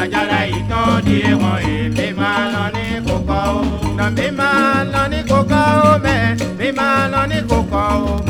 àjàrà ìtọ́jú wọn èmi máa lọ ní kókó o. nà mi máa lọ ní kókó o mẹ́ mi máa lọ ní kókó o.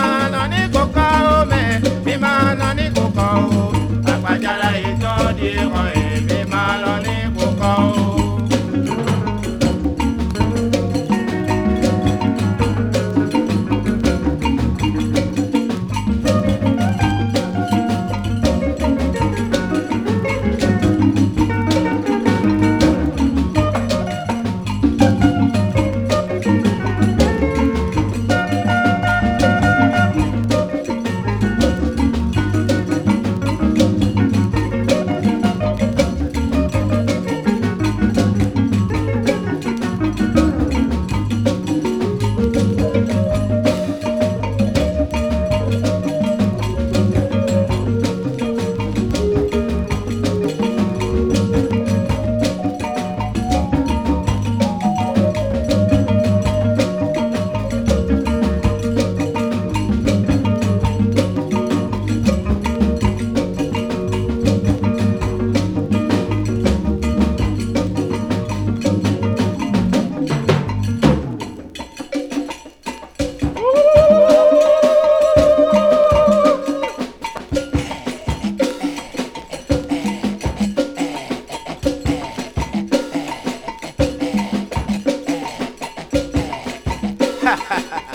哈哈哈。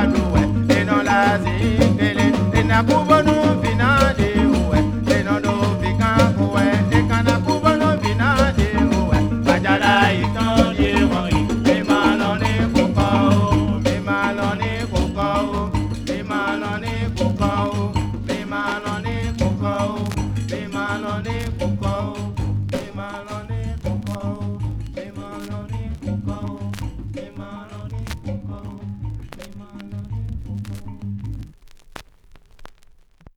I know.